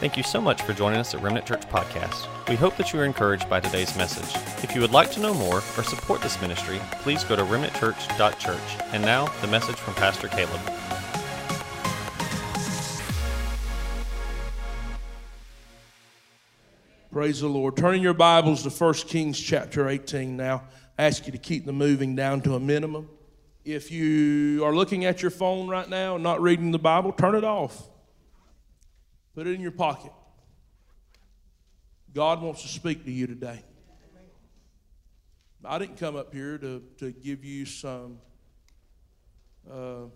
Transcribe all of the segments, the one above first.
Thank you so much for joining us at Remnant Church Podcast. We hope that you are encouraged by today's message. If you would like to know more or support this ministry, please go to remnantchurch.church. And now, the message from Pastor Caleb. Praise the Lord. Turning your Bibles to 1 Kings chapter 18 now. I ask you to keep the moving down to a minimum. If you are looking at your phone right now and not reading the Bible, turn it off. Put it in your pocket. God wants to speak to you today. I didn't come up here to, to give you some uh,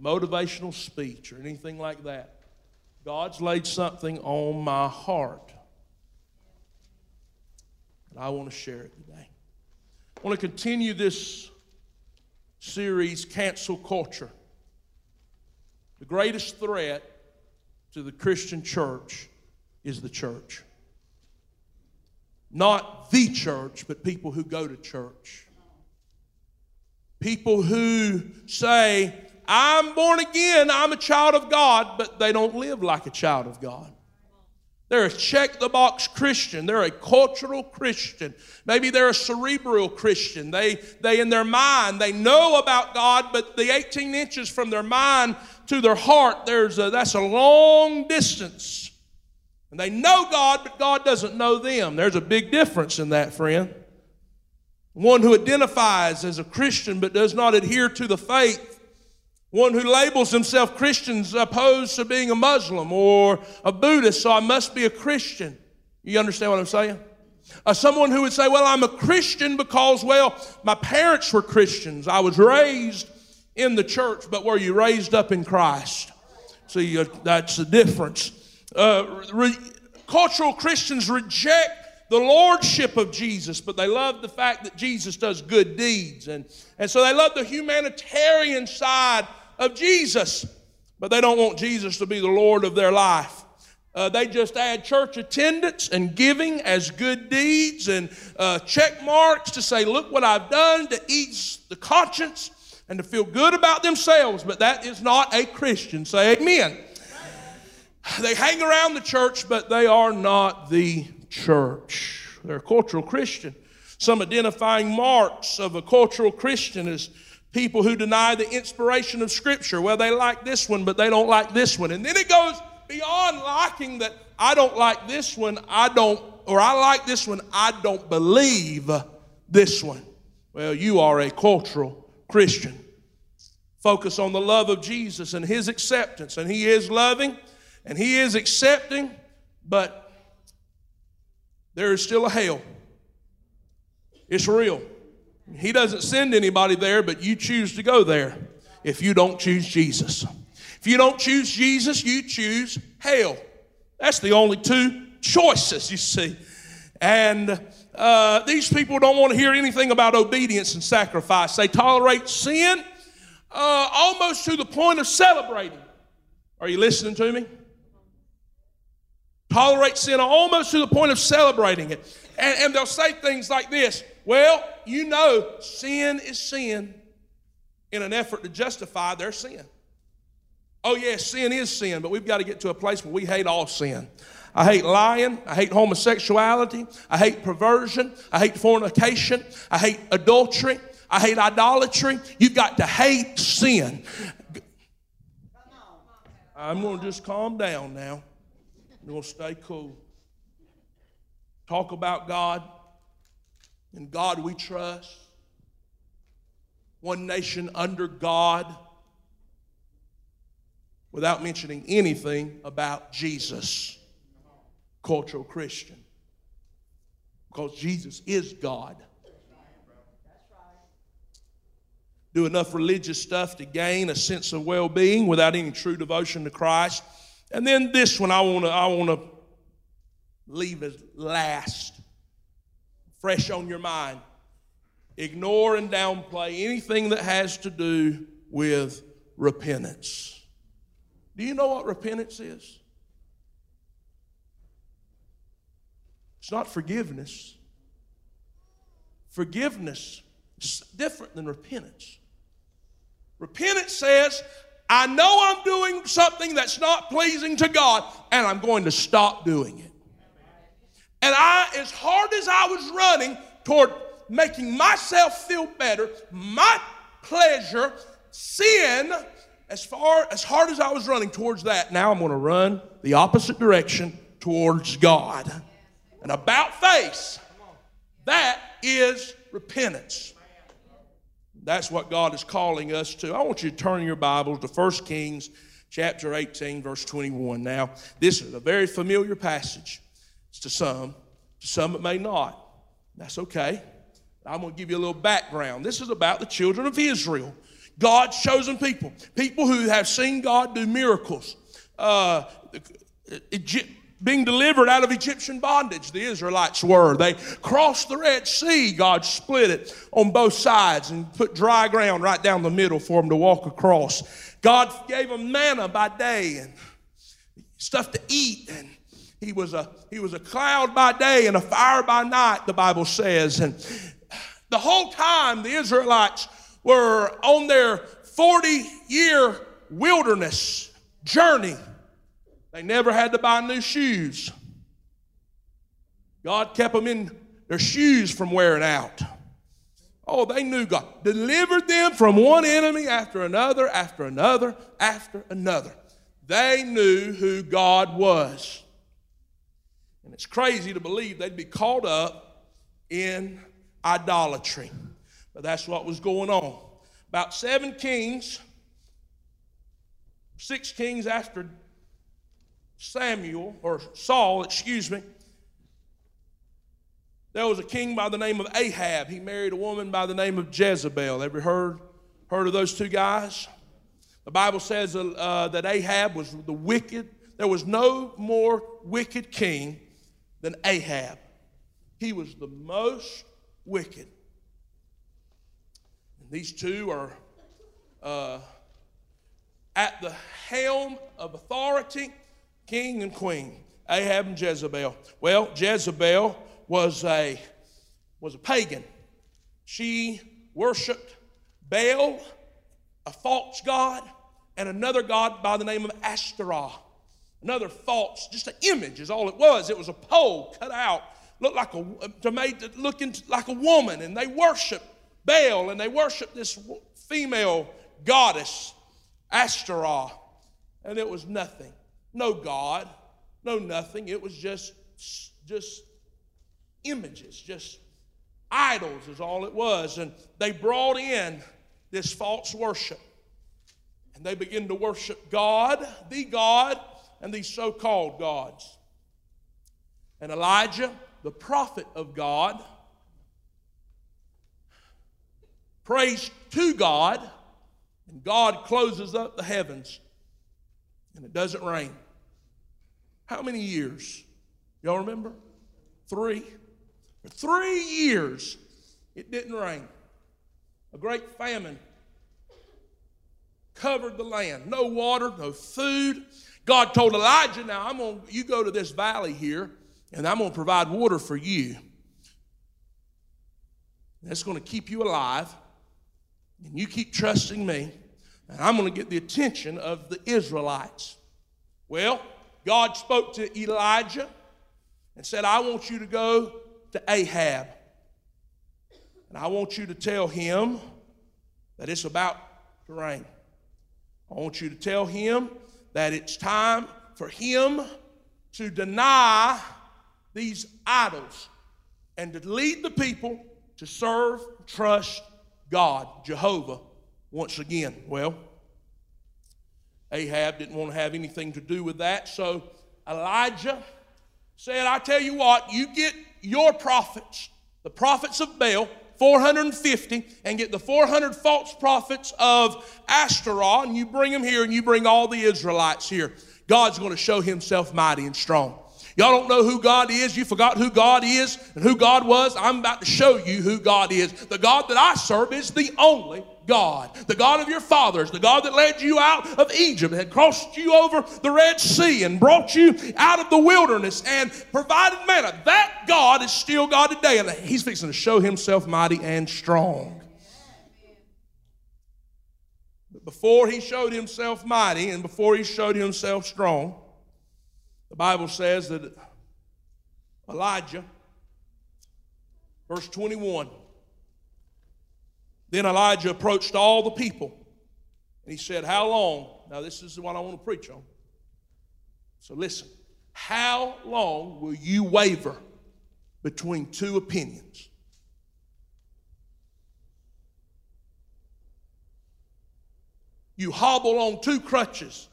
motivational speech or anything like that. God's laid something on my heart. And I want to share it today. I want to continue this series, Cancel Culture. The greatest threat to the Christian church is the church. Not the church, but people who go to church. People who say, I'm born again, I'm a child of God, but they don't live like a child of God. They're a check the box Christian. They're a cultural Christian. Maybe they're a cerebral Christian. They, they, in their mind, they know about God, but the 18 inches from their mind to their heart, there's a, that's a long distance. And they know God, but God doesn't know them. There's a big difference in that, friend. One who identifies as a Christian but does not adhere to the faith. One who labels himself Christians opposed to being a Muslim or a Buddhist, so I must be a Christian. You understand what I'm saying? Uh, someone who would say, Well, I'm a Christian because, well, my parents were Christians. I was raised in the church, but were you raised up in Christ? See, uh, that's the difference. Uh, re- cultural Christians reject the lordship of Jesus, but they love the fact that Jesus does good deeds. And, and so they love the humanitarian side of Jesus, but they don't want Jesus to be the Lord of their life. Uh, they just add church attendance and giving as good deeds and uh, check marks to say, look what I've done to ease the conscience and to feel good about themselves, but that is not a Christian. Say amen. They hang around the church, but they are not the church. They're a cultural Christian. Some identifying marks of a cultural Christian is people who deny the inspiration of Scripture. Well, they like this one, but they don't like this one. And then it goes beyond liking that I don't like this one, I don't, or I like this one, I don't believe this one. Well, you are a cultural Christian. Focus on the love of Jesus and His acceptance. And He is loving and He is accepting, but there is still a hell. It's real. He doesn't send anybody there, but you choose to go there if you don't choose Jesus. If you don't choose Jesus, you choose hell. That's the only two choices, you see. And uh, these people don't want to hear anything about obedience and sacrifice. They tolerate sin uh, almost to the point of celebrating. Are you listening to me? Tolerate sin almost to the point of celebrating it. And, and they'll say things like this Well, you know, sin is sin in an effort to justify their sin. Oh, yes, sin is sin, but we've got to get to a place where we hate all sin. I hate lying. I hate homosexuality. I hate perversion. I hate fornication. I hate adultery. I hate idolatry. You've got to hate sin. I'm going to just calm down now. I'm going to stay cool. Talk about God. In God we trust. One nation under God without mentioning anything about Jesus cultural Christian. Because Jesus is God. Do enough religious stuff to gain a sense of well being without any true devotion to Christ. And then this one I want to I want to leave as last, fresh on your mind. Ignore and downplay anything that has to do with repentance. Do you know what repentance is? It's not forgiveness. Forgiveness is different than repentance. Repentance says, I know I'm doing something that's not pleasing to God, and I'm going to stop doing it. And I, as hard as I was running toward making myself feel better, my pleasure, sin, as far as hard as I was running towards that, now I'm going to run the opposite direction towards God. And about face, that is repentance. That's what God is calling us to. I want you to turn your Bibles to 1 Kings chapter 18, verse 21. Now, this is a very familiar passage to some, to some it may not. That's okay. I'm going to give you a little background. This is about the children of Israel, God's chosen people, people who have seen God do miracles. Uh, Egypt, being delivered out of Egyptian bondage, the Israelites were. They crossed the Red Sea. God split it on both sides and put dry ground right down the middle for them to walk across. God gave them manna by day and stuff to eat. And he was a, he was a cloud by day and a fire by night, the Bible says. And the whole time the Israelites were on their 40 year wilderness journey they never had to buy new shoes. God kept them in their shoes from wearing out. Oh, they knew God. Delivered them from one enemy after another, after another, after another. They knew who God was. And it's crazy to believe they'd be caught up in idolatry. But that's what was going on. About seven kings, six kings after Samuel, or Saul, excuse me, there was a king by the name of Ahab. He married a woman by the name of Jezebel. Ever heard, heard of those two guys? The Bible says uh, that Ahab was the wicked. There was no more wicked king than Ahab. He was the most wicked. And these two are uh, at the helm of authority king and queen, Ahab and Jezebel. Well, Jezebel was a, was a pagan. She worshiped Baal, a false god, and another god by the name of Ashtaroth. Another false, just an image is all it was. It was a pole cut out, looked like a, to made to look into, like a woman, and they worshiped Baal, and they worshiped this female goddess, Ashtaroth, and it was nothing no God, no nothing. It was just, just images, just idols is all it was. And they brought in this false worship. And they begin to worship God, the God, and these so called gods. And Elijah, the prophet of God, prays to God, and God closes up the heavens, and it doesn't rain. How many years? Y'all remember? Three. For three years, it didn't rain. A great famine covered the land. No water, no food. God told Elijah, Now I'm going you go to this valley here, and I'm to provide water for you. That's to keep you alive. And you keep trusting me, and I'm to get the attention of the Israelites. Well, God spoke to Elijah and said, I want you to go to Ahab. And I want you to tell him that it's about to rain. I want you to tell him that it's time for him to deny these idols and to lead the people to serve, trust God, Jehovah, once again. Well, Ahab didn't want to have anything to do with that. So Elijah said, I tell you what, you get your prophets, the prophets of Baal, 450, and get the 400 false prophets of Ashtaroth, and you bring them here, and you bring all the Israelites here. God's going to show himself mighty and strong. Y'all don't know who God is. You forgot who God is and who God was. I'm about to show you who God is. The God that I serve is the only God, the God of your fathers, the God that led you out of Egypt, had crossed you over the Red Sea and brought you out of the wilderness and provided manna. That God is still God today, and He's fixing to show Himself mighty and strong. But before he showed himself mighty and before he showed himself strong, the Bible says that Elijah, verse 21, then Elijah approached all the people and he said, How long? Now, this is what I want to preach on. So listen. How long will you waver between two opinions? You hobble on two crutches.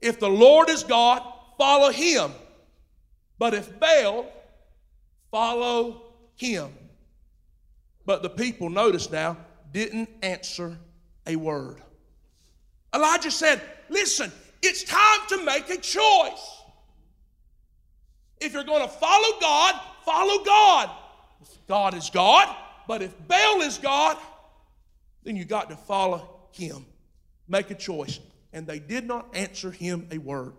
If the Lord is God, follow him. But if Baal, follow him. But the people, notice now, didn't answer a word. Elijah said, Listen, it's time to make a choice. If you're going to follow God, follow God. If God is God, but if Baal is God, then you got to follow him. Make a choice. And they did not answer him a word.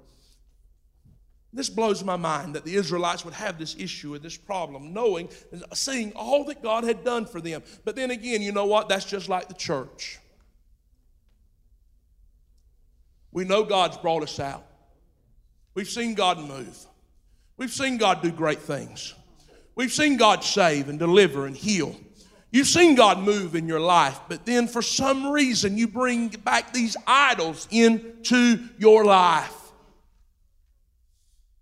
This blows my mind that the Israelites would have this issue and this problem, knowing seeing all that God had done for them. But then again, you know what? That's just like the church. We know God's brought us out. We've seen God move. We've seen God do great things. We've seen God save and deliver and heal. You've seen God move in your life, but then for some reason you bring back these idols into your life.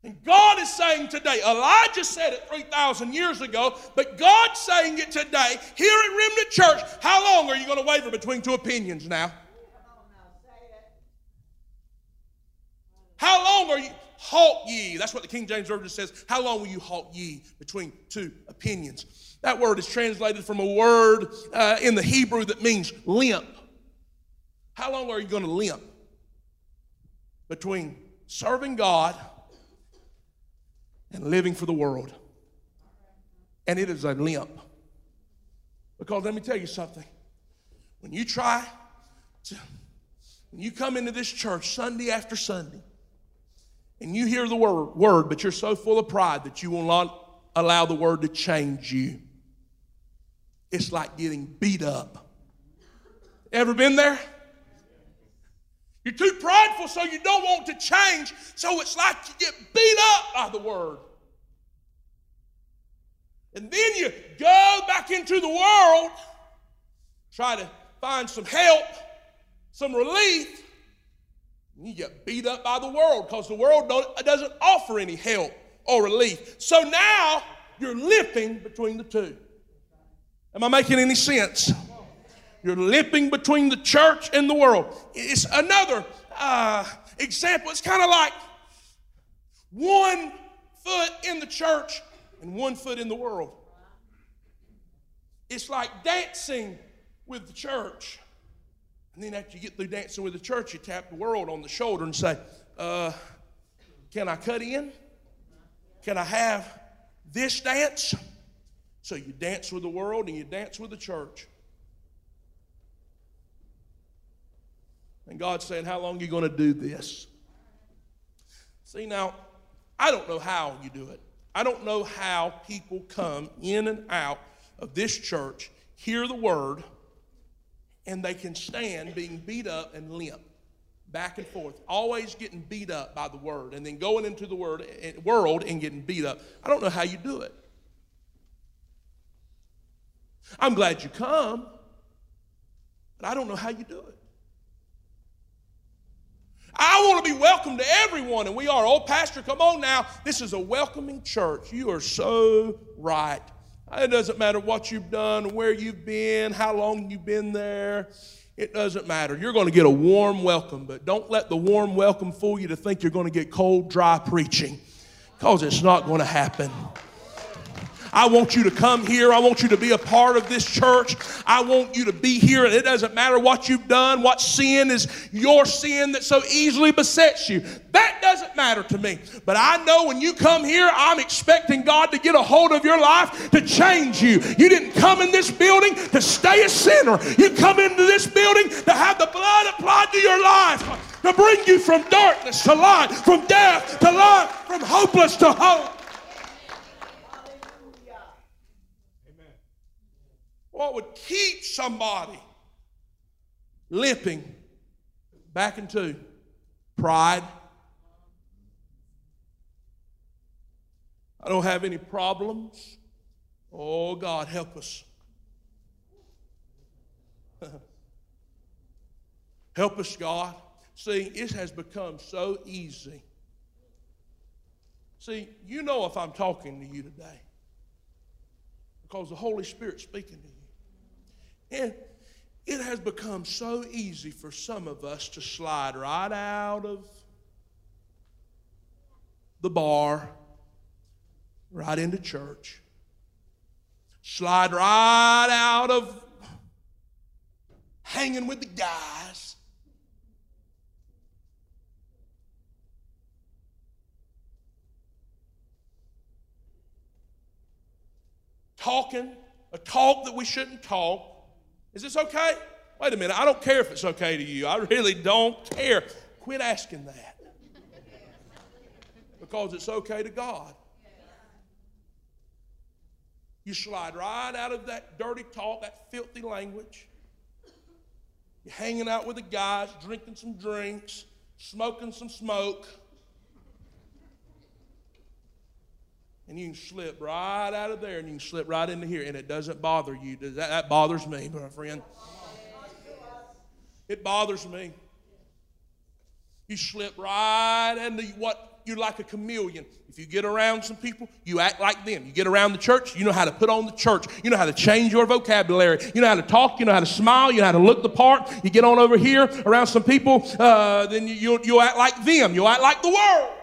And God is saying today, Elijah said it 3,000 years ago, but God's saying it today here at Remnant Church. How long are you going to waver between two opinions now? How long are you? halt ye. That's what the King James Version says. How long will you halt ye between two opinions? That word is translated from a word uh, in the Hebrew that means limp. How long are you going to limp between serving God and living for the world? And it is a limp. Because let me tell you something. When you try to, when you come into this church Sunday after Sunday, and you hear the word, word, but you're so full of pride that you will not allow the word to change you. It's like getting beat up. Ever been there? You're too prideful, so you don't want to change. So it's like you get beat by the word. And then you go back into the world, try to find some help, some relief, you get beat up by the world because the world doesn't offer any help or relief. So now you're limping between the two. Am I making any sense? You're limping between the church and the world. It's another uh, example. It's kind of like one foot in the church and one foot in the world. It's like dancing with the church and then after you get through dancing with the church, you tap the world on the shoulder and say, uh, Can I cut in? Can I have this dance? So you dance with the world and you dance with the church. And God's saying, How long are you going to do this? See, now, I don't know how you do it. I don't know how people come in and out of this church, hear the word, and they can stand being beat up and limp back and forth, always getting beat up by the word, and then going into the word, eh, world and getting beat up. I don't know how you do it. I'm glad you come, but I don't know how you do it. I want to be welcome to everyone, and we are. Oh, Pastor, come on now. This is a welcoming church. You are so right. It doesn't matter what you've done, where you've been, how long you've been there. It doesn't matter. You're going to get a warm welcome, but don't let the warm welcome fool you to think you're going to get cold, dry preaching because it's not going to happen. I want you to come here. I want you to be a part of this church. I want you to be here. And it doesn't matter what you've done, what sin is your sin that so easily besets you. That doesn't matter to me. But I know when you come here, I'm expecting God to get a hold of your life to change you. You didn't come in this building to stay a sinner. You come into this building to have the blood applied to your life, to bring you from darkness to light, from death to life, from hopeless to hope. What would keep somebody limping back into pride. I don't have any problems. Oh, God, help us. help us, God. See, it has become so easy. See, you know if I'm talking to you today because the Holy Spirit's speaking to you. And it has become so easy for some of us to slide right out of the bar, right into church, slide right out of hanging with the guys. Talking a talk that we shouldn't talk is this okay? Wait a minute. I don't care if it's okay to you. I really don't care. Quit asking that. Because it's okay to God. You slide right out of that dirty talk, that filthy language. You're hanging out with the guys, drinking some drinks, smoking some smoke. And you can slip right out of there and you can slip right into here, and it doesn't bother you. That, that bothers me, my friend. It bothers me. You slip right into what you're like a chameleon. If you get around some people, you act like them. You get around the church, you know how to put on the church. You know how to change your vocabulary. You know how to talk. You know how to smile. You know how to look the part. You get on over here around some people, uh, then you, you'll, you'll act like them. You'll act like the world.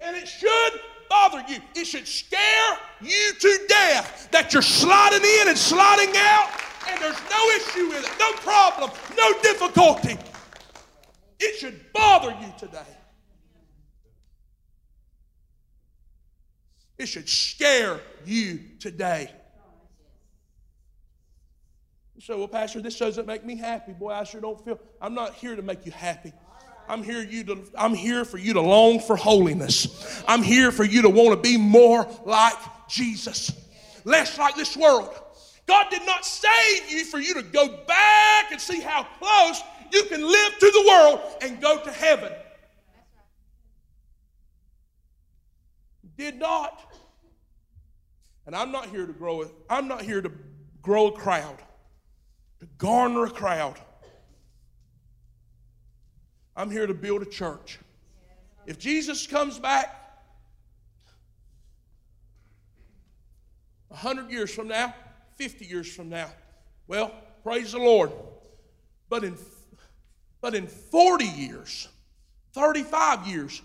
And it should bother you. It should scare you to death that you're sliding in and sliding out, and there's no issue with it, no problem, no difficulty. It should bother you today. It should scare you today. Say, well, Pastor, this doesn't make me happy. Boy, I sure don't feel. I'm not here to make you happy. I'm here, you to, I'm here for you to long for holiness. I'm here for you to want to be more like Jesus, less like this world. God did not save you for you to go back and see how close you can live to the world and go to heaven. Did not. And I'm not here to grow. I'm not here to grow a crowd, to garner a crowd. I'm here to build a church. If Jesus comes back 100 years from now, 50 years from now, well, praise the Lord. But in, but in 40 years, 35 years,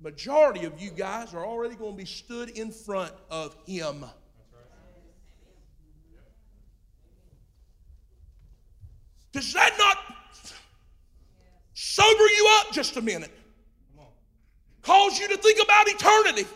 majority of you guys are already going to be stood in front of Him. Does that not sober you up just a minute, cause you to think about eternity.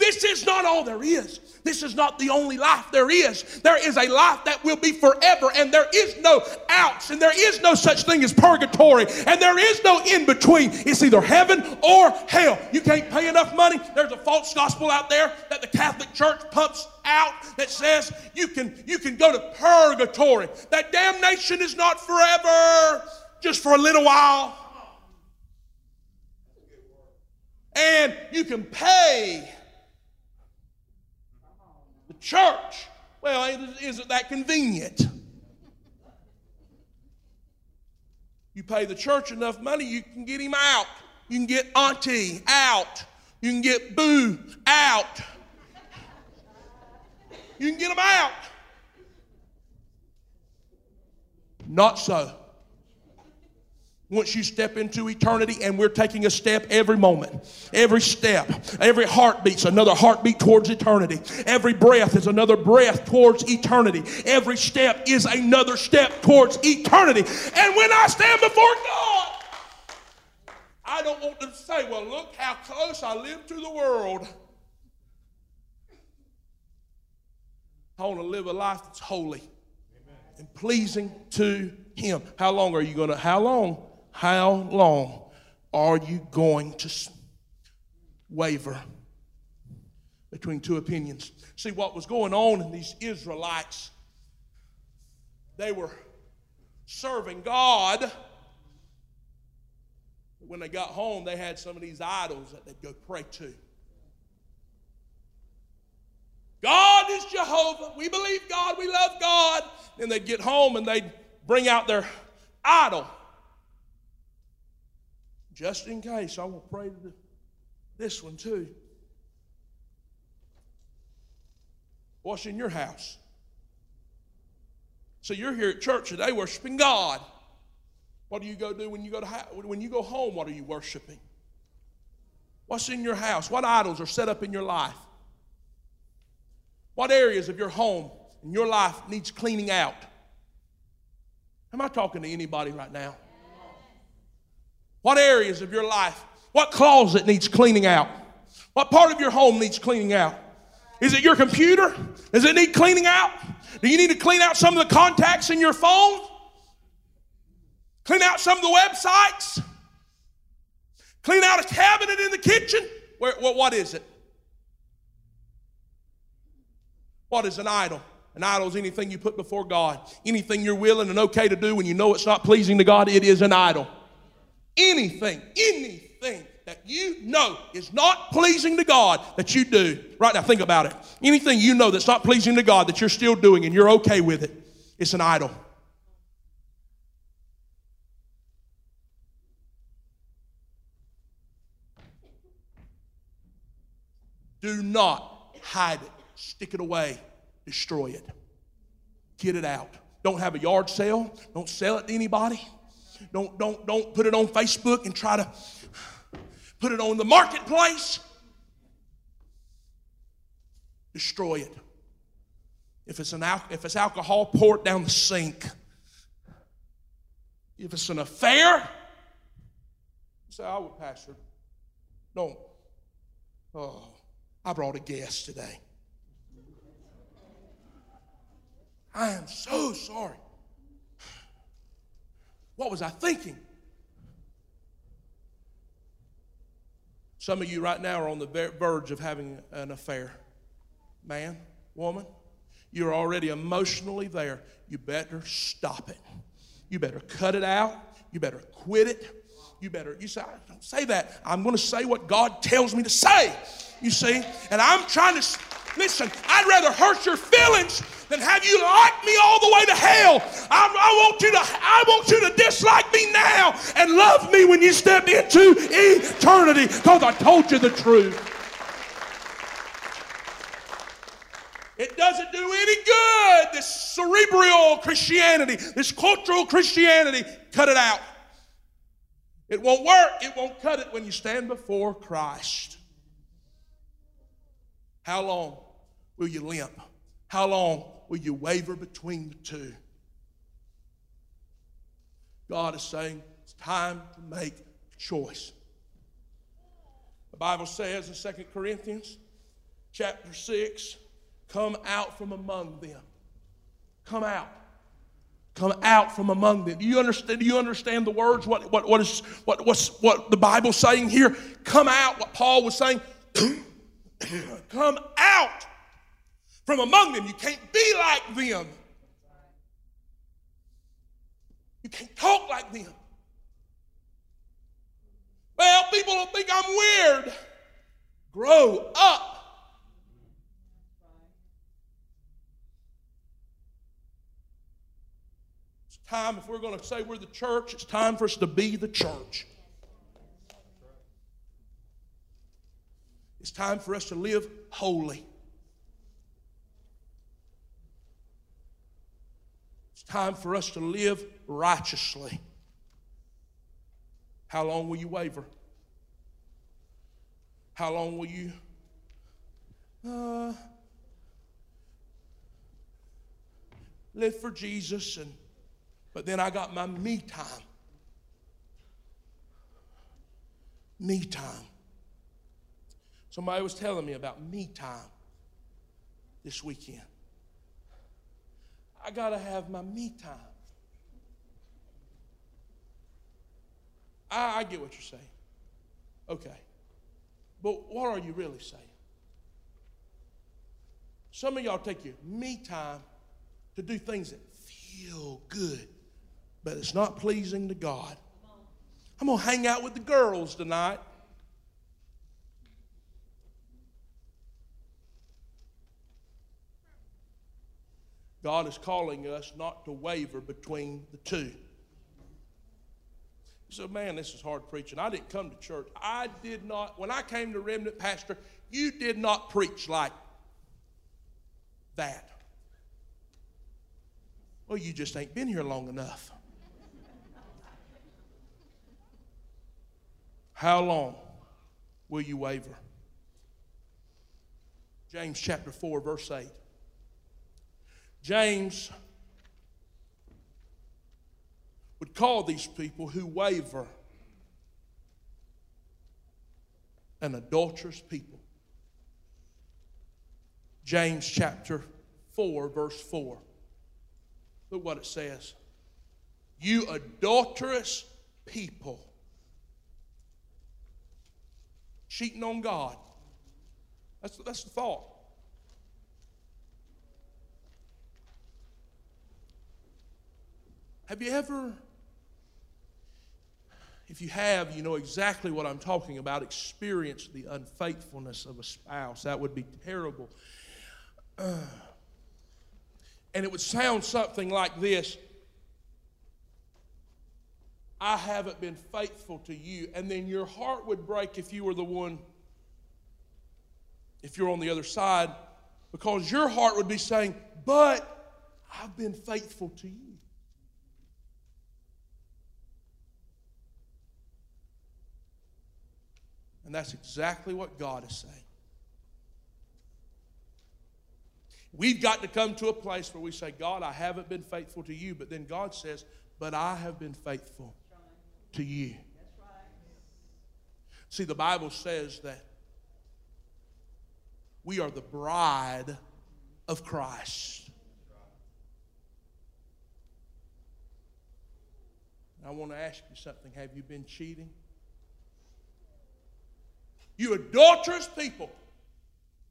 This is not all there is. This is not the only life there is. There is a life that will be forever, and there is no outs, and there is no such thing as purgatory, and there is no in between. It's either heaven or hell. You can't pay enough money. There's a false gospel out there that the Catholic Church pumps out that says you can, you can go to purgatory. That damnation is not forever, just for a little while. And you can pay church. Well, isn't that convenient? You pay the church enough money, you can get him out. You can get auntie out. You can get boo out. You can get them out. Not so once you step into eternity, and we're taking a step every moment. Every step, every heartbeat's another heartbeat towards eternity. Every breath is another breath towards eternity. Every step is another step towards eternity. And when I stand before God, I don't want to say, well, look how close I live to the world. I want to live a life that's holy and pleasing to Him. How long are you going to, how long how long are you going to waver between two opinions? See, what was going on in these Israelites, they were serving God. When they got home, they had some of these idols that they'd go pray to. God is Jehovah. We believe God. We love God. Then they'd get home and they'd bring out their idol. Just in case, I will pray to this one too. What's in your house? So you're here at church today worshiping God. What do you go do when you go to when you go home? What are you worshiping? What's in your house? What idols are set up in your life? What areas of your home and your life needs cleaning out? Am I talking to anybody right now? What areas of your life? What closet needs cleaning out? What part of your home needs cleaning out? Is it your computer? Does it need cleaning out? Do you need to clean out some of the contacts in your phone? Clean out some of the websites? Clean out a cabinet in the kitchen? Where, what, what is it? What is an idol? An idol is anything you put before God. Anything you're willing and okay to do when you know it's not pleasing to God, it is an idol. Anything, anything that you know is not pleasing to God that you do. Right now, think about it. Anything you know that's not pleasing to God that you're still doing and you're okay with it, it's an idol. Do not hide it, stick it away, destroy it, get it out. Don't have a yard sale, don't sell it to anybody. Don't, don't, don't put it on Facebook and try to put it on the marketplace. Destroy it. If it's, an al- if it's alcohol, pour it down the sink. If it's an affair, say, I would, Pastor, don't. Oh, I brought a guest today. I am so sorry. What was I thinking? Some of you right now are on the verge of having an affair. Man, woman, you're already emotionally there. You better stop it. You better cut it out. You better quit it. You better, you say, don't say that. I'm going to say what God tells me to say. You see? And I'm trying to, listen, I'd rather hurt your feelings than have you like me all the way to hell. I, I, want you to, I want you to dislike me now and love me when you step into eternity because I told you the truth. It doesn't do any good, this cerebral Christianity, this cultural Christianity. Cut it out. It won't work. It won't cut it when you stand before Christ. How long will you limp? How long will you waver between the two? God is saying it's time to make a choice. The Bible says in 2 Corinthians chapter 6, come out from among them. Come out. Come out from among them. Do you understand? Do you understand the words? What, what, what is what, what's what the Bible's saying here? Come out, what Paul was saying. come out from among them. You can't be like them. You can't talk like them. Well, people will think I'm weird. Grow up. It's time, if we're going to say we're the church, it's time for us to be the church. It's time for us to live holy. It's time for us to live righteously. How long will you waver? How long will you uh, live for Jesus and but then I got my me time. Me time. Somebody was telling me about me time this weekend. I got to have my me time. I, I get what you're saying. Okay. But what are you really saying? Some of y'all take your me time to do things that feel good. but it's not pleasing to God. I'm going to hang out with the girls tonight. God is calling us not to waver between the two. So, man, this is hard preaching. I didn't come to church. I did not, when I came to Remnant Pastor, you did not preach like that. Well, you just ain't been here long enough. How long will you waver? James chapter 4, verse 8. James would call these people who waver an adulterous people. James chapter 4, verse 4. Look what it says. You adulterous people. Cheating on God. That's, that's the thought. Have you ever, if you have, you know exactly what I'm talking about, experienced the unfaithfulness of a spouse. That would be terrible. Uh, and it would sound something like this I haven't been faithful to you. And then your heart would break if you were the one, if you're on the other side, because your heart would be saying, But I've been faithful to you. And that's exactly what God is saying. We've got to come to a place where we say, God, I haven't been faithful to you. But then God says, But I have been faithful to you. See, the Bible says that we are the bride of Christ. I want to ask you something. Have you been cheating? You adulterous people,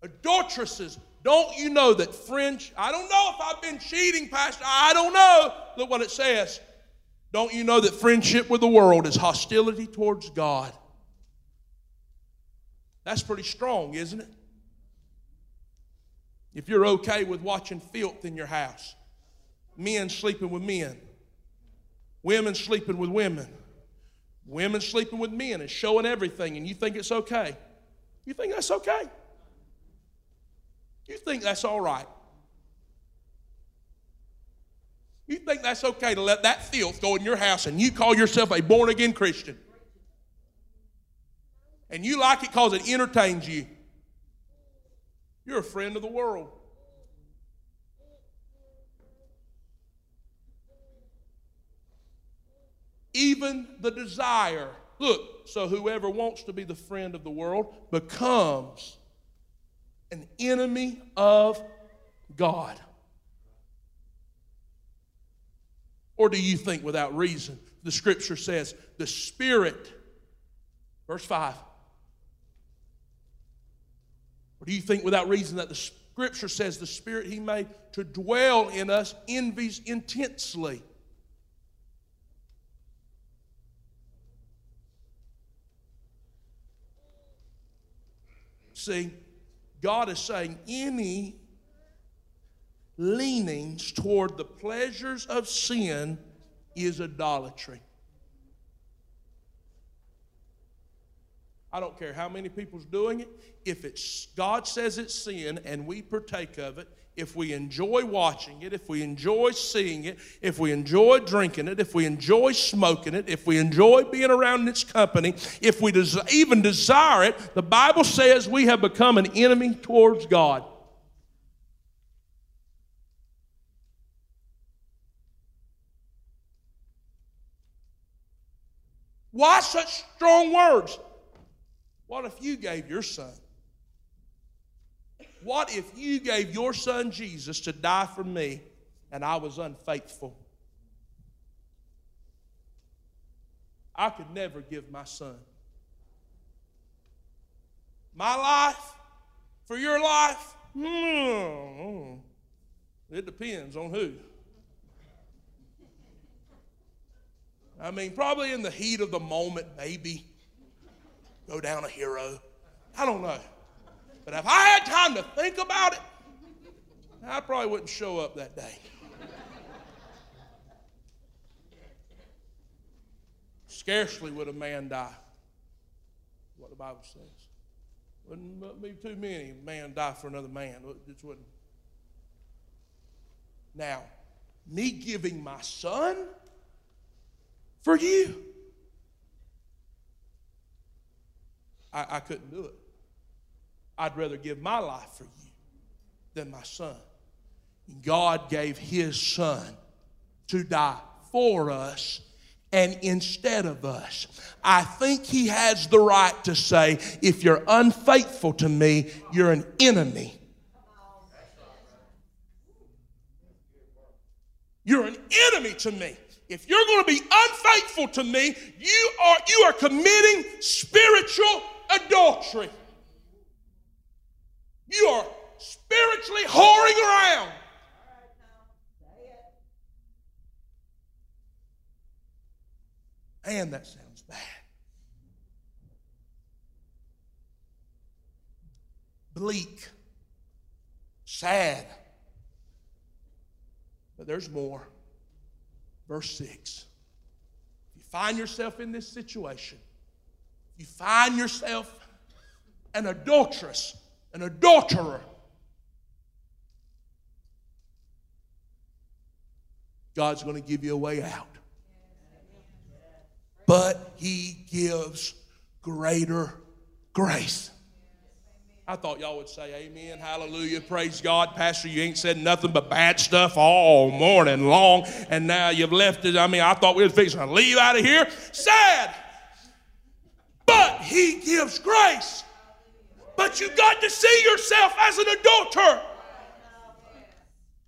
adulteresses, don't you know that French, I don't know if I've been cheating, Pastor, I don't know. Look what it says. Don't you know that friendship with the world is hostility towards God? That's pretty strong, isn't it? If you're okay with watching filth in your house, men sleeping with men, women sleeping with women, Women sleeping with men and showing everything, and you think it's okay. You think that's okay. You think that's all right. You think that's okay to let that filth go in your house and you call yourself a born again Christian. And you like it because it entertains you. You're a friend of the world. Even the desire. Look, so whoever wants to be the friend of the world becomes an enemy of God. Or do you think without reason? The scripture says, the Spirit, verse 5. Or do you think without reason that the scripture says the Spirit He made to dwell in us envies intensely? See, God is saying any leanings toward the pleasures of sin is idolatry. I don't care how many people's doing it. If it's God says it's sin and we partake of it, if we enjoy watching it, if we enjoy seeing it, if we enjoy drinking it, if we enjoy smoking it, if we enjoy being around its company, if we des- even desire it, the Bible says we have become an enemy towards God. Why such strong words? What if you gave your son what if you gave your son Jesus to die for me and I was unfaithful? I could never give my son. My life for your life? Hmm. It depends on who. I mean, probably in the heat of the moment, maybe go down a hero. I don't know. But if I had time to think about it, I probably wouldn't show up that day. Scarcely would a man die. What the Bible says. Wouldn't be too many man die for another man. It just wouldn't. Now, me giving my son for you, I, I couldn't do it. I'd rather give my life for you than my son. And God gave his son to die for us and instead of us. I think he has the right to say, if you're unfaithful to me, you're an enemy. You're an enemy to me. If you're going to be unfaithful to me, you are, you are committing spiritual adultery. You are spiritually whoring around. Man, that sounds bad. Bleak, sad. But there's more. Verse 6. If you find yourself in this situation, you find yourself an adulteress, an adulterer, God's going to give you a way out but he gives greater grace. I thought y'all would say amen, hallelujah, praise God. Pastor, you ain't said nothing but bad stuff all morning long, and now you've left it. I mean, I thought we were fixing to leave out of here. Sad. But he gives grace. But you got to see yourself as an adulterer,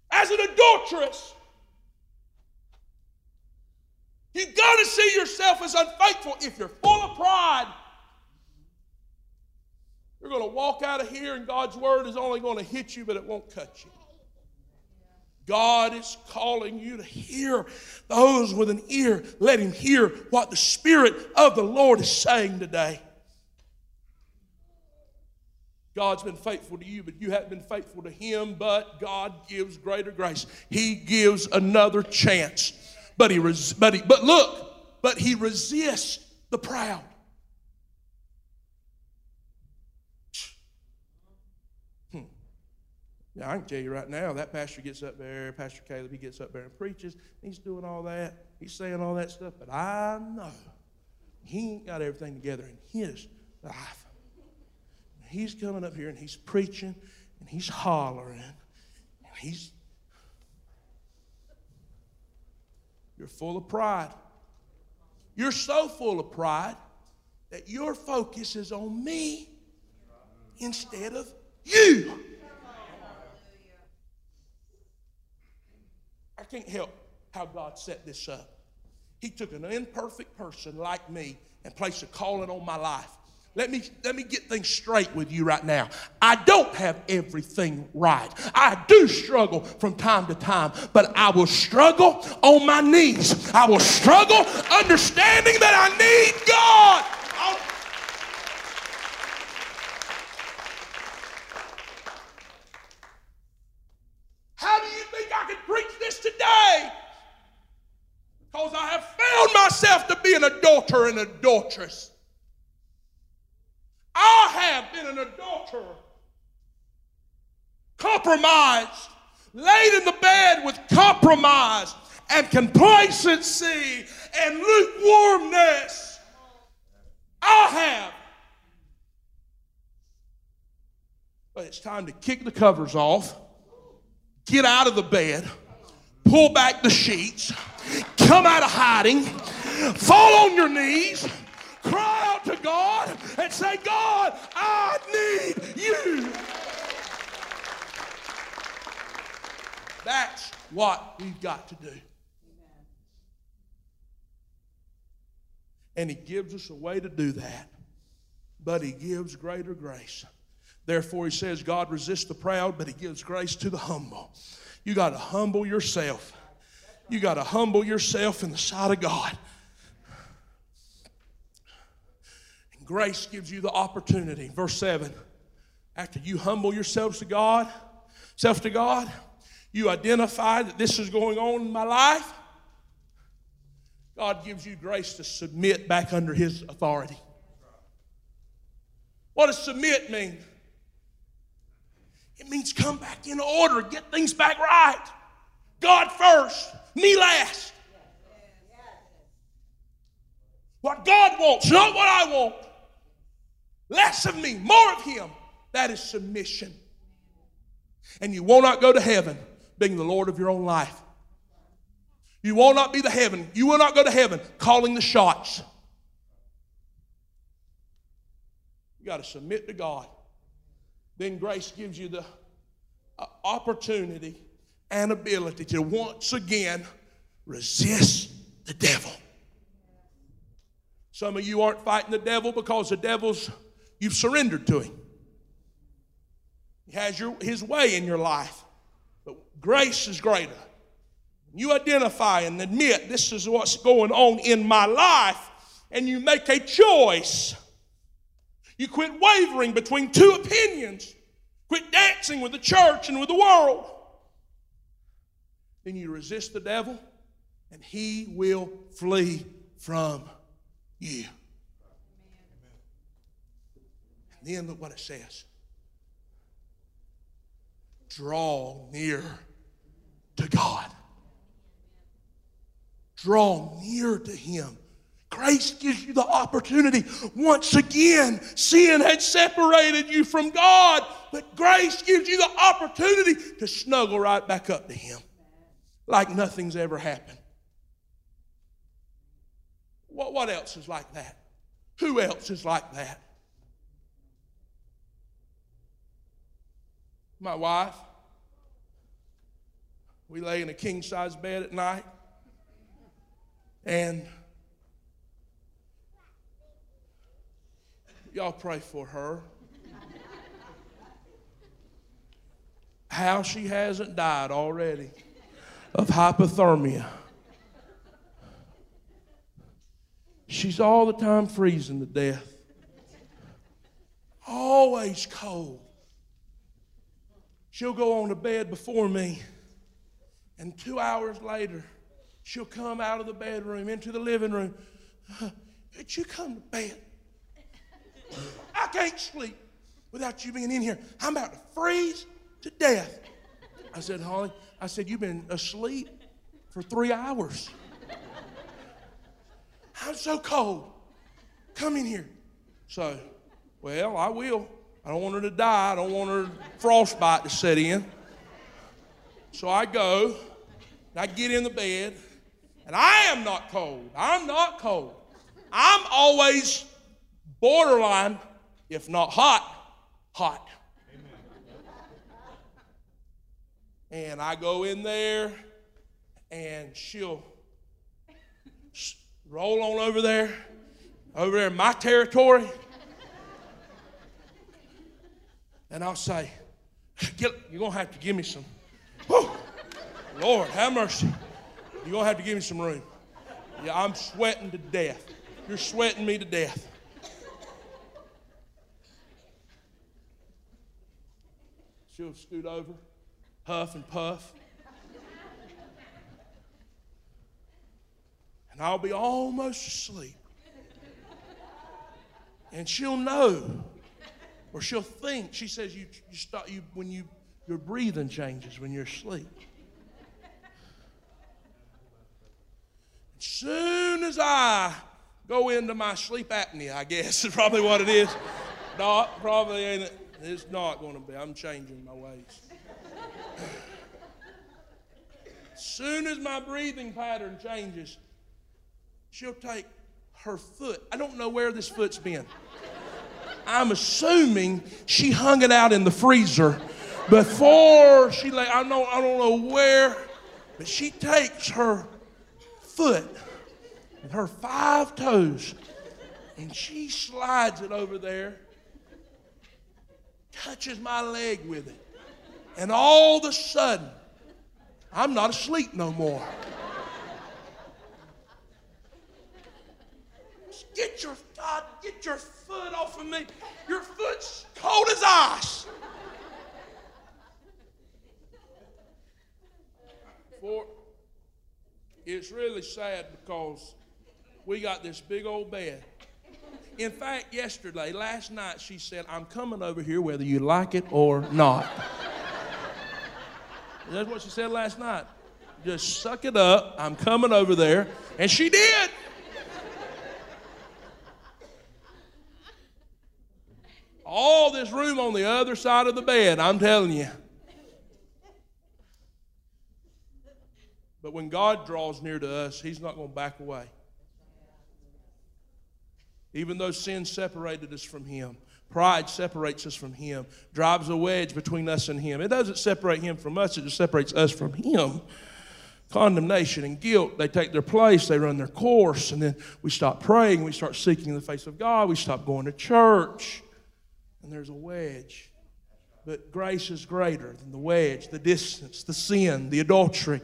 as an adulteress. You've got to see yourself as unfaithful. If you're full of pride, you're going to walk out of here and God's word is only going to hit you, but it won't cut you. God is calling you to hear those with an ear. Let him hear what the Spirit of the Lord is saying today. God's been faithful to you, but you haven't been faithful to Him. But God gives greater grace. He gives another chance. But he, res- but he, but look, but he resists the proud. Hmm. Yeah, I can tell you right now, that pastor gets up there, Pastor Caleb, he gets up there and preaches. He's doing all that. He's saying all that stuff, but I know he ain't got everything together in his life. He's coming up here and he's preaching and he's hollering and he's You're full of pride. You're so full of pride that your focus is on me instead of you. I can't help how God set this up. He took an imperfect person like me and placed a calling on my life. Let me, let me get things straight with you right now. I don't have everything right. I do struggle from time to time, but I will struggle on my knees. I will struggle understanding that I need God. I'll... How do you think I can preach this today? Because I have found myself to be an adulterer and adulteress. I have been an adulterer, compromised, laid in the bed with compromise and complacency and lukewarmness. I have. But it's time to kick the covers off, get out of the bed, pull back the sheets, come out of hiding, fall on your knees Cry out to God and say, God, I need you. That's what we've got to do. And He gives us a way to do that, but He gives greater grace. Therefore, He says, God resists the proud, but He gives grace to the humble. You got to humble yourself. You got to humble yourself in the sight of God. Grace gives you the opportunity. Verse 7 after you humble yourselves to God, self to God, you identify that this is going on in my life. God gives you grace to submit back under His authority. What does submit mean? It means come back in order, get things back right. God first, me last. What God wants, not what I want. Less of me, more of Him. That is submission. And you will not go to heaven being the Lord of your own life. You will not be the heaven. You will not go to heaven calling the shots. You got to submit to God. Then grace gives you the uh, opportunity and ability to once again resist the devil. Some of you aren't fighting the devil because the devil's you've surrendered to him. He has your, his way in your life. But grace is greater. You identify and admit this is what's going on in my life, and you make a choice. You quit wavering between two opinions, quit dancing with the church and with the world. Then you resist the devil, and he will flee from you. And then look what it says draw near to God. Draw near to Him. Grace gives you the opportunity. Once again, sin had separated you from God, but grace gives you the opportunity to snuggle right back up to Him like nothing's ever happened. What, what else is like that? Who else is like that? My wife. We lay in a king size bed at night. And y'all pray for her. How she hasn't died already of hypothermia. She's all the time freezing to death. Always cold. She'll go on to bed before me, and two hours later, she'll come out of the bedroom into the living room. Did you come to bed? I can't sleep without you being in here. I'm about to freeze to death. I said, Holly, I said, You've been asleep for three hours. I'm so cold. Come in here. So, well, I will. I don't want her to die. I don't want her frostbite to set in. So I go, and I get in the bed, and I am not cold. I'm not cold. I'm always borderline, if not hot, hot. And I go in there, and she'll roll on over there, over there in my territory. And I'll say, You're going to have to give me some. Whew, Lord, have mercy. You're going to have to give me some room. Yeah, I'm sweating to death. You're sweating me to death. She'll scoot over, huff and puff. And I'll be almost asleep. And she'll know or she'll think, she says, you, you stop, you, when you, your breathing changes when you're asleep. As soon as I go into my sleep apnea, I guess is probably what it is. Not, probably ain't It's not going to be. I'm changing my ways. As soon as my breathing pattern changes, she'll take her foot. I don't know where this foot's been. I'm assuming she hung it out in the freezer before she lay. I don't, I don't know where, but she takes her foot with her five toes and she slides it over there, touches my leg with it, and all of a sudden, I'm not asleep no more. Get your God, get your foot off of me. Your foot's cold as ice. For it's really sad because we got this big old bed. In fact, yesterday, last night, she said, I'm coming over here whether you like it or not. That's what she said last night. Just suck it up. I'm coming over there. And she did. All this room on the other side of the bed, I'm telling you. But when God draws near to us, He's not going to back away. Even though sin separated us from Him, pride separates us from Him, drives a wedge between us and Him. It doesn't separate Him from us, it just separates us from Him. Condemnation and guilt, they take their place, they run their course, and then we stop praying, we start seeking in the face of God, we stop going to church, and there's a wedge. But grace is greater than the wedge, the distance, the sin, the adultery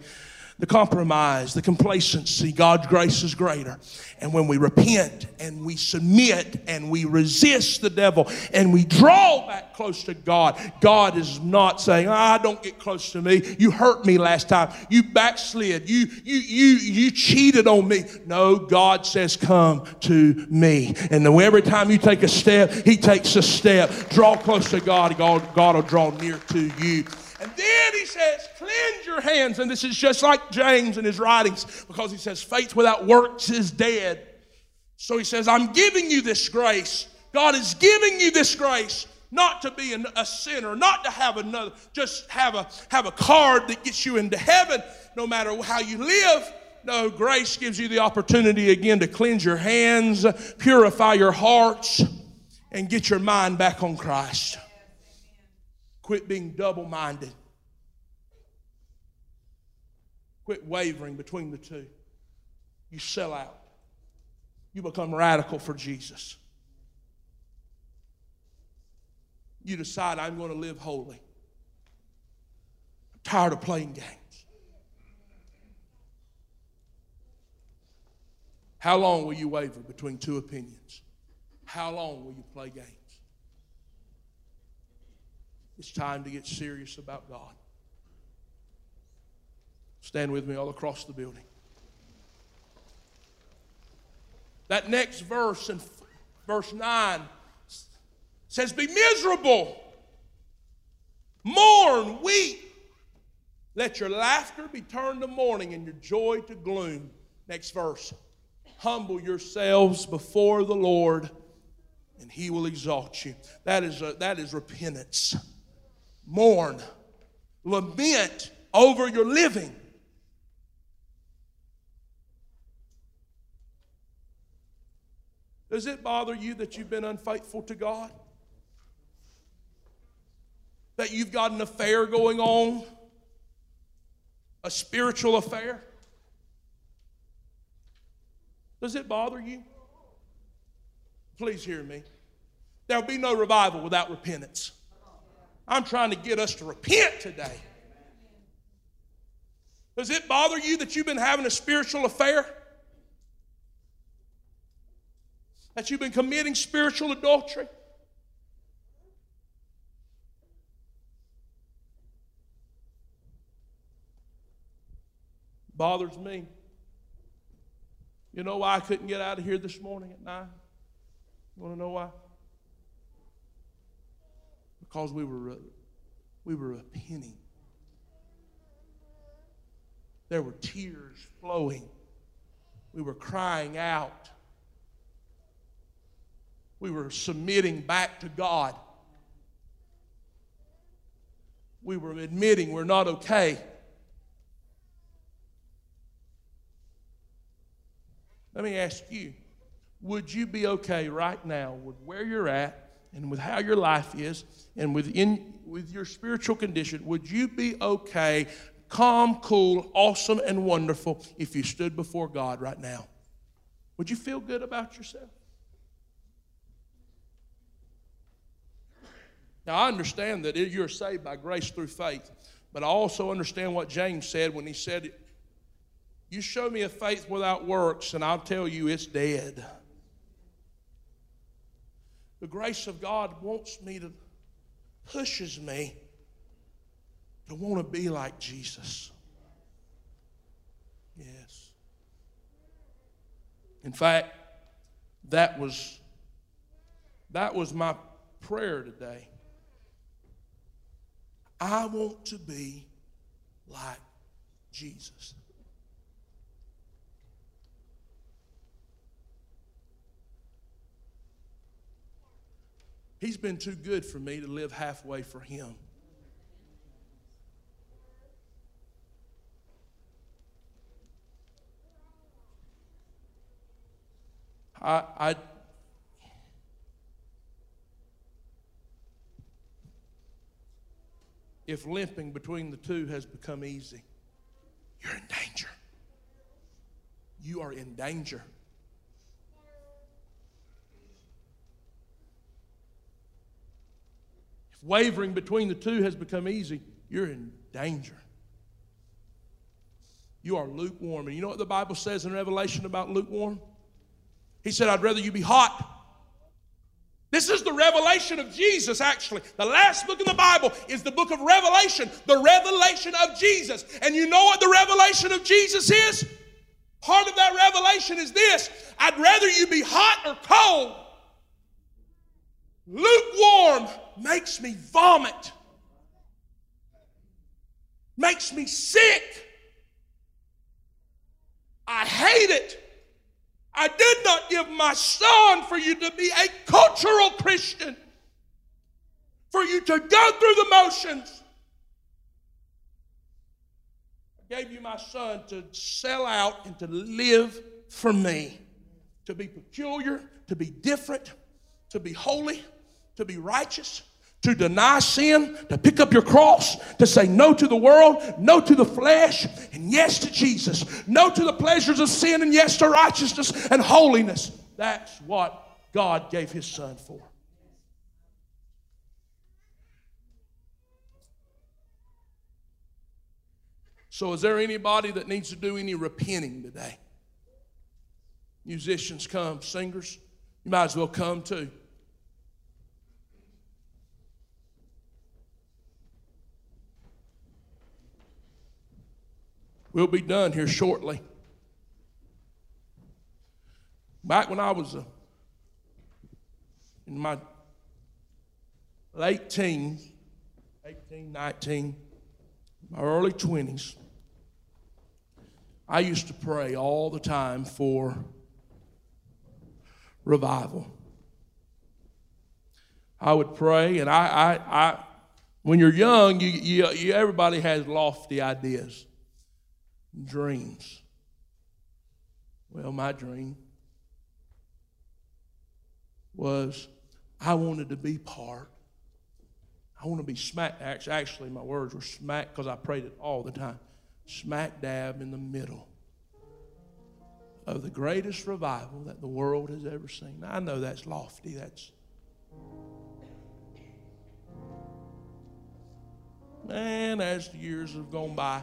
the compromise, the complacency. God's grace is greater. And when we repent and we submit and we resist the devil and we draw back close to God, God is not saying, ah, don't get close to me. You hurt me last time. You backslid. You, you, you, you cheated on me. No, God says, come to me. And every time you take a step, He takes a step. Draw close to God, God, God will draw near to you. And then he says, cleanse your hands. And this is just like James in his writings because he says, faith without works is dead. So he says, I'm giving you this grace. God is giving you this grace not to be a sinner, not to have another, just have a, have a card that gets you into heaven no matter how you live. No, grace gives you the opportunity again to cleanse your hands, purify your hearts, and get your mind back on Christ. Quit being double minded. Quit wavering between the two. You sell out. You become radical for Jesus. You decide, I'm going to live holy. I'm tired of playing games. How long will you waver between two opinions? How long will you play games? It's time to get serious about God. Stand with me all across the building. That next verse in verse 9 says, Be miserable, mourn, weep. Let your laughter be turned to mourning and your joy to gloom. Next verse. Humble yourselves before the Lord, and he will exalt you. That is, a, that is repentance mourn, lament over your living. Does it bother you that you've been unfaithful to God? That you've got an affair going on? A spiritual affair? Does it bother you? Please hear me. There'll be no revival without repentance. I'm trying to get us to repent today. Does it bother you that you've been having a spiritual affair? That you've been committing spiritual adultery? Bothers me. You know why I couldn't get out of here this morning at 9? You want to know why? Because we were, uh, we were repenting. There were tears flowing. We were crying out. We were submitting back to God. We were admitting we're not okay. Let me ask you would you be okay right now with where you're at and with how your life is and within with your spiritual condition, would you be okay, calm, cool, awesome, and wonderful if you stood before God right now? Would you feel good about yourself? Now, I understand that you're saved by grace through faith, but I also understand what James said when he said, You show me a faith without works, and I'll tell you it's dead. The grace of God wants me to, pushes me to want to be like Jesus. Yes. In fact, that was that was my prayer today. I want to be like Jesus. He's been too good for me to live halfway for him. I, I if limping between the two has become easy, you're in danger. You are in danger. Wavering between the two has become easy, you're in danger. You are lukewarm. And you know what the Bible says in Revelation about lukewarm? He said, I'd rather you be hot. This is the revelation of Jesus, actually. The last book in the Bible is the book of Revelation, the revelation of Jesus. And you know what the revelation of Jesus is? Part of that revelation is this I'd rather you be hot or cold. Lukewarm makes me vomit, makes me sick. I hate it. I did not give my son for you to be a cultural Christian, for you to go through the motions. I gave you my son to sell out and to live for me, to be peculiar, to be different, to be holy, to be righteous, to deny sin, to pick up your cross, to say no to the world, no to the flesh, and yes to Jesus, no to the pleasures of sin, and yes to righteousness and holiness. That's what God gave His Son for. So, is there anybody that needs to do any repenting today? Musicians come, singers, you might as well come too. We'll be done here shortly. Back when I was uh, in my late teens, 18, 19, my early 20s, I used to pray all the time for revival. I would pray, and I, I, I when you're young, you, you, you, everybody has lofty ideas dreams. Well, my dream was I wanted to be part. I want to be smack. Actually, my words were smack because I prayed it all the time. Smack dab in the middle of the greatest revival that the world has ever seen. Now, I know that's lofty. That's man. As the years have gone by,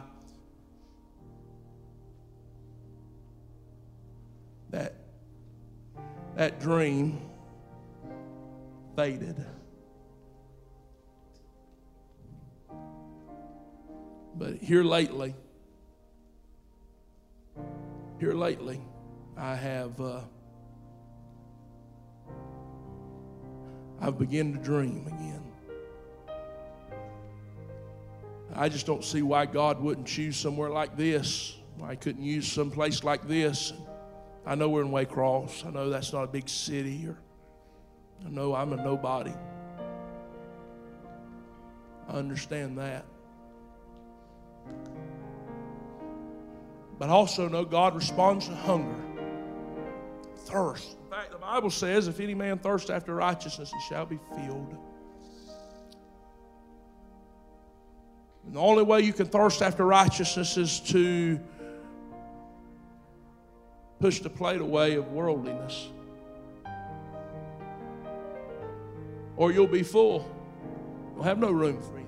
that dream faded. But here lately, here lately, I have uh, I've begun to dream again. I just don't see why God wouldn't choose somewhere like this. Why He couldn't use some place like this. I know we're in Waycross. I know that's not a big city, or I know I'm a nobody. I understand that. But also know God responds to hunger, thirst. In fact, the Bible says, if any man thirst after righteousness, he shall be filled. And the only way you can thirst after righteousness is to push the plate away of worldliness. Or you'll be full. You'll have no room for anything.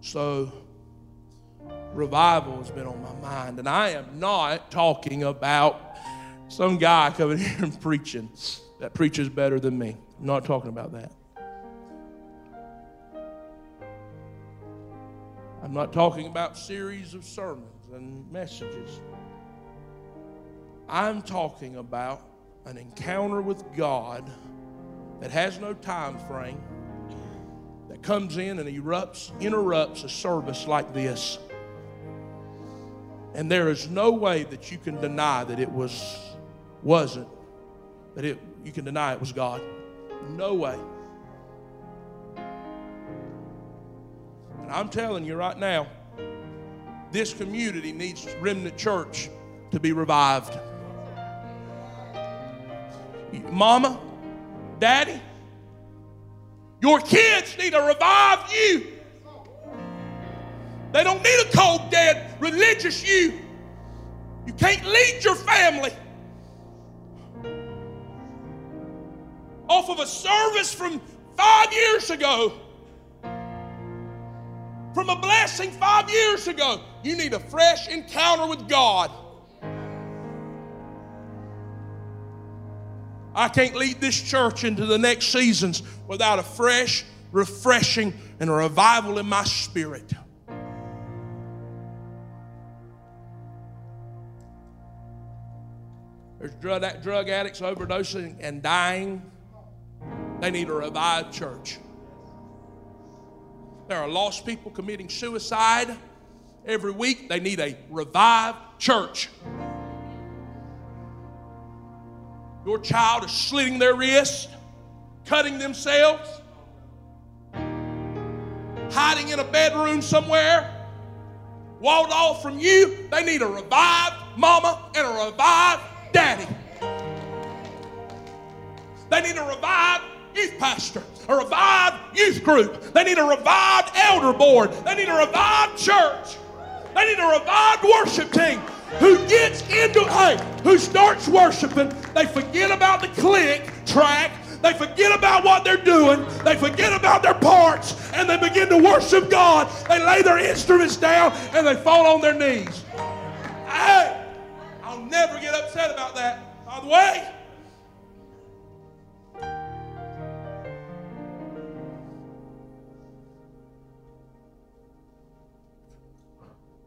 So, revival has been on my mind. And I am not talking about some guy coming here and preaching that preaches better than me. I'm not talking about that. I'm not talking about series of sermons and messages. I'm talking about an encounter with God that has no time frame, that comes in and erupts, interrupts a service like this. And there is no way that you can deny that it was wasn't that it you can deny it was God. No way. And I'm telling you right now, this community needs Remnant Church to be revived. Mama, Daddy, your kids need to revive you. They don't need a cold, dead, religious you. You can't lead your family off of a service from five years ago from a blessing five years ago. You need a fresh encounter with God. I can't lead this church into the next seasons without a fresh, refreshing, and a revival in my spirit. There's drug, drug addicts overdosing and dying. They need a revived church. There are lost people committing suicide every week. They need a revived church. Your child is slitting their wrists, cutting themselves, hiding in a bedroom somewhere, walled off from you. They need a revived mama and a revived daddy. They need a revived youth pastor, a revived youth group. They need a revived elder board. They need a revived church. They need a revived worship team who gets into, hey, who starts worshiping. They forget about the click track. They forget about what they're doing. They forget about their parts and they begin to worship God. They lay their instruments down and they fall on their knees. Hey, I'll never get upset about that. By the way,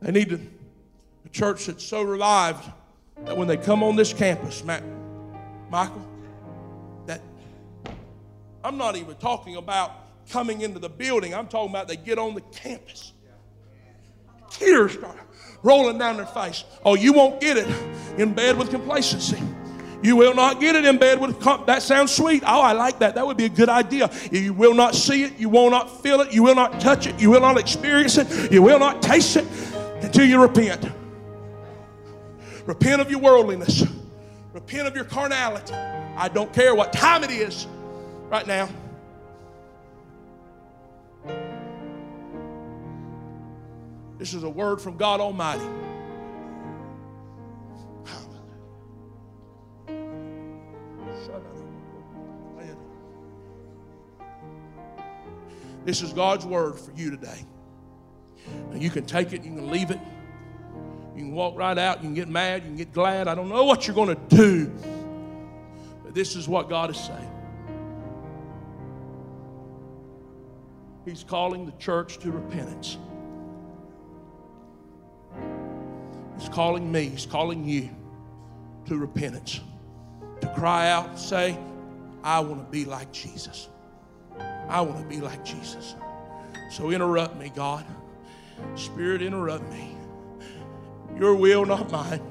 They need a, church that's so revived that when they come on this campus, Matt, Michael, that I'm not even talking about coming into the building. I'm talking about they get on the campus. Tears start rolling down their face. Oh, you won't get it in bed with complacency. You will not get it in bed with that sounds sweet. Oh, I like that. That would be a good idea. You will not see it, you will not feel it, you will not touch it, you will not experience it, you will not taste it until you repent. Repent of your worldliness. Repent of your carnality. I don't care what time it is right now. This is a word from God Almighty. This is God's word for you today. And you can take it, you can leave it. You can walk right out, you can get mad, you can get glad. I don't know what you're going to do. But this is what God is saying. He's calling the church to repentance. He's calling me, He's calling you to repentance. To cry out and say, I want to be like Jesus. I want to be like Jesus. So interrupt me, God. Spirit, interrupt me. Your will, not mine.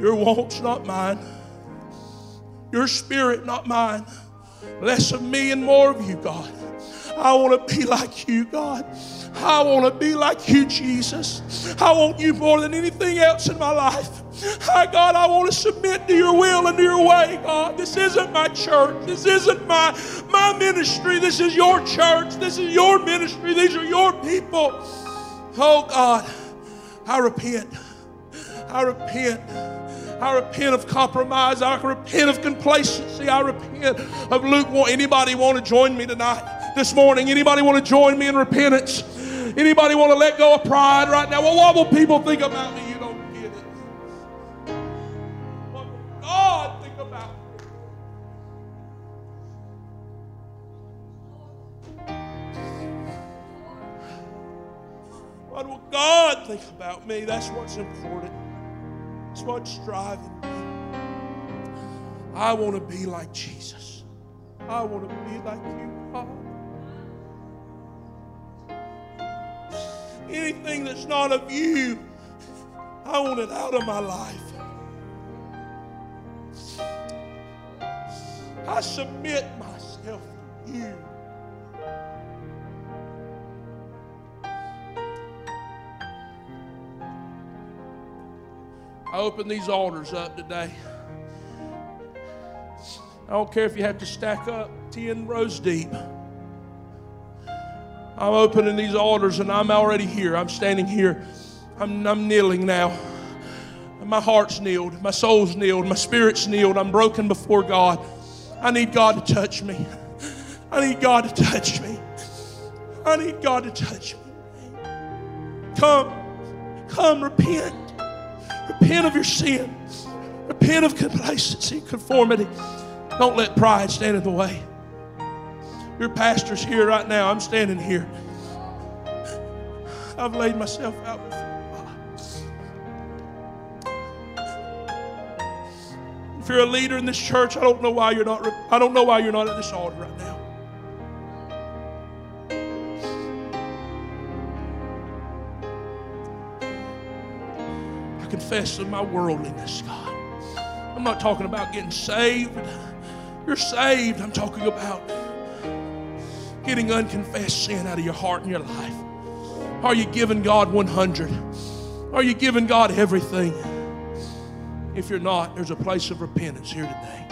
Your wants, not mine. Your spirit, not mine. Less of me and more of you, God. I want to be like you, God. I want to be like you, Jesus. I want you more than anything else in my life. Hi, God, I want to submit to your will and to your way, God. This isn't my church. This isn't my, my ministry. This is your church. This is your ministry. These are your people. Oh God, I repent. I repent. I repent of compromise. I repent of complacency. I repent of lukewarm. Anybody want to join me tonight, this morning? Anybody want to join me in repentance? Anybody want to let go of pride right now? Well, what will people think about me? God think about me? That's what's important. That's what's driving me. I want to be like Jesus. I want to be like you, God. Anything that's not of you, I want it out of my life. I submit myself to you. I open these altars up today. I don't care if you have to stack up 10 rows deep. I'm opening these altars and I'm already here. I'm standing here. I'm, I'm kneeling now. My heart's kneeled. My soul's kneeled. My spirit's kneeled. I'm broken before God. I need God to touch me. I need God to touch me. I need God to touch me. Come, come, repent. Repent of your sin. Repent of complacency, conformity. Don't let pride stand in the way. Your pastor's here right now. I'm standing here. I've laid myself out. If you're a leader in this church, I don't know why you're not. I don't know why you're not at this altar right now. I confess of my worldliness, God. I'm not talking about getting saved. You're saved. I'm talking about getting unconfessed sin out of your heart and your life. Are you giving God 100? Are you giving God everything? If you're not, there's a place of repentance here today.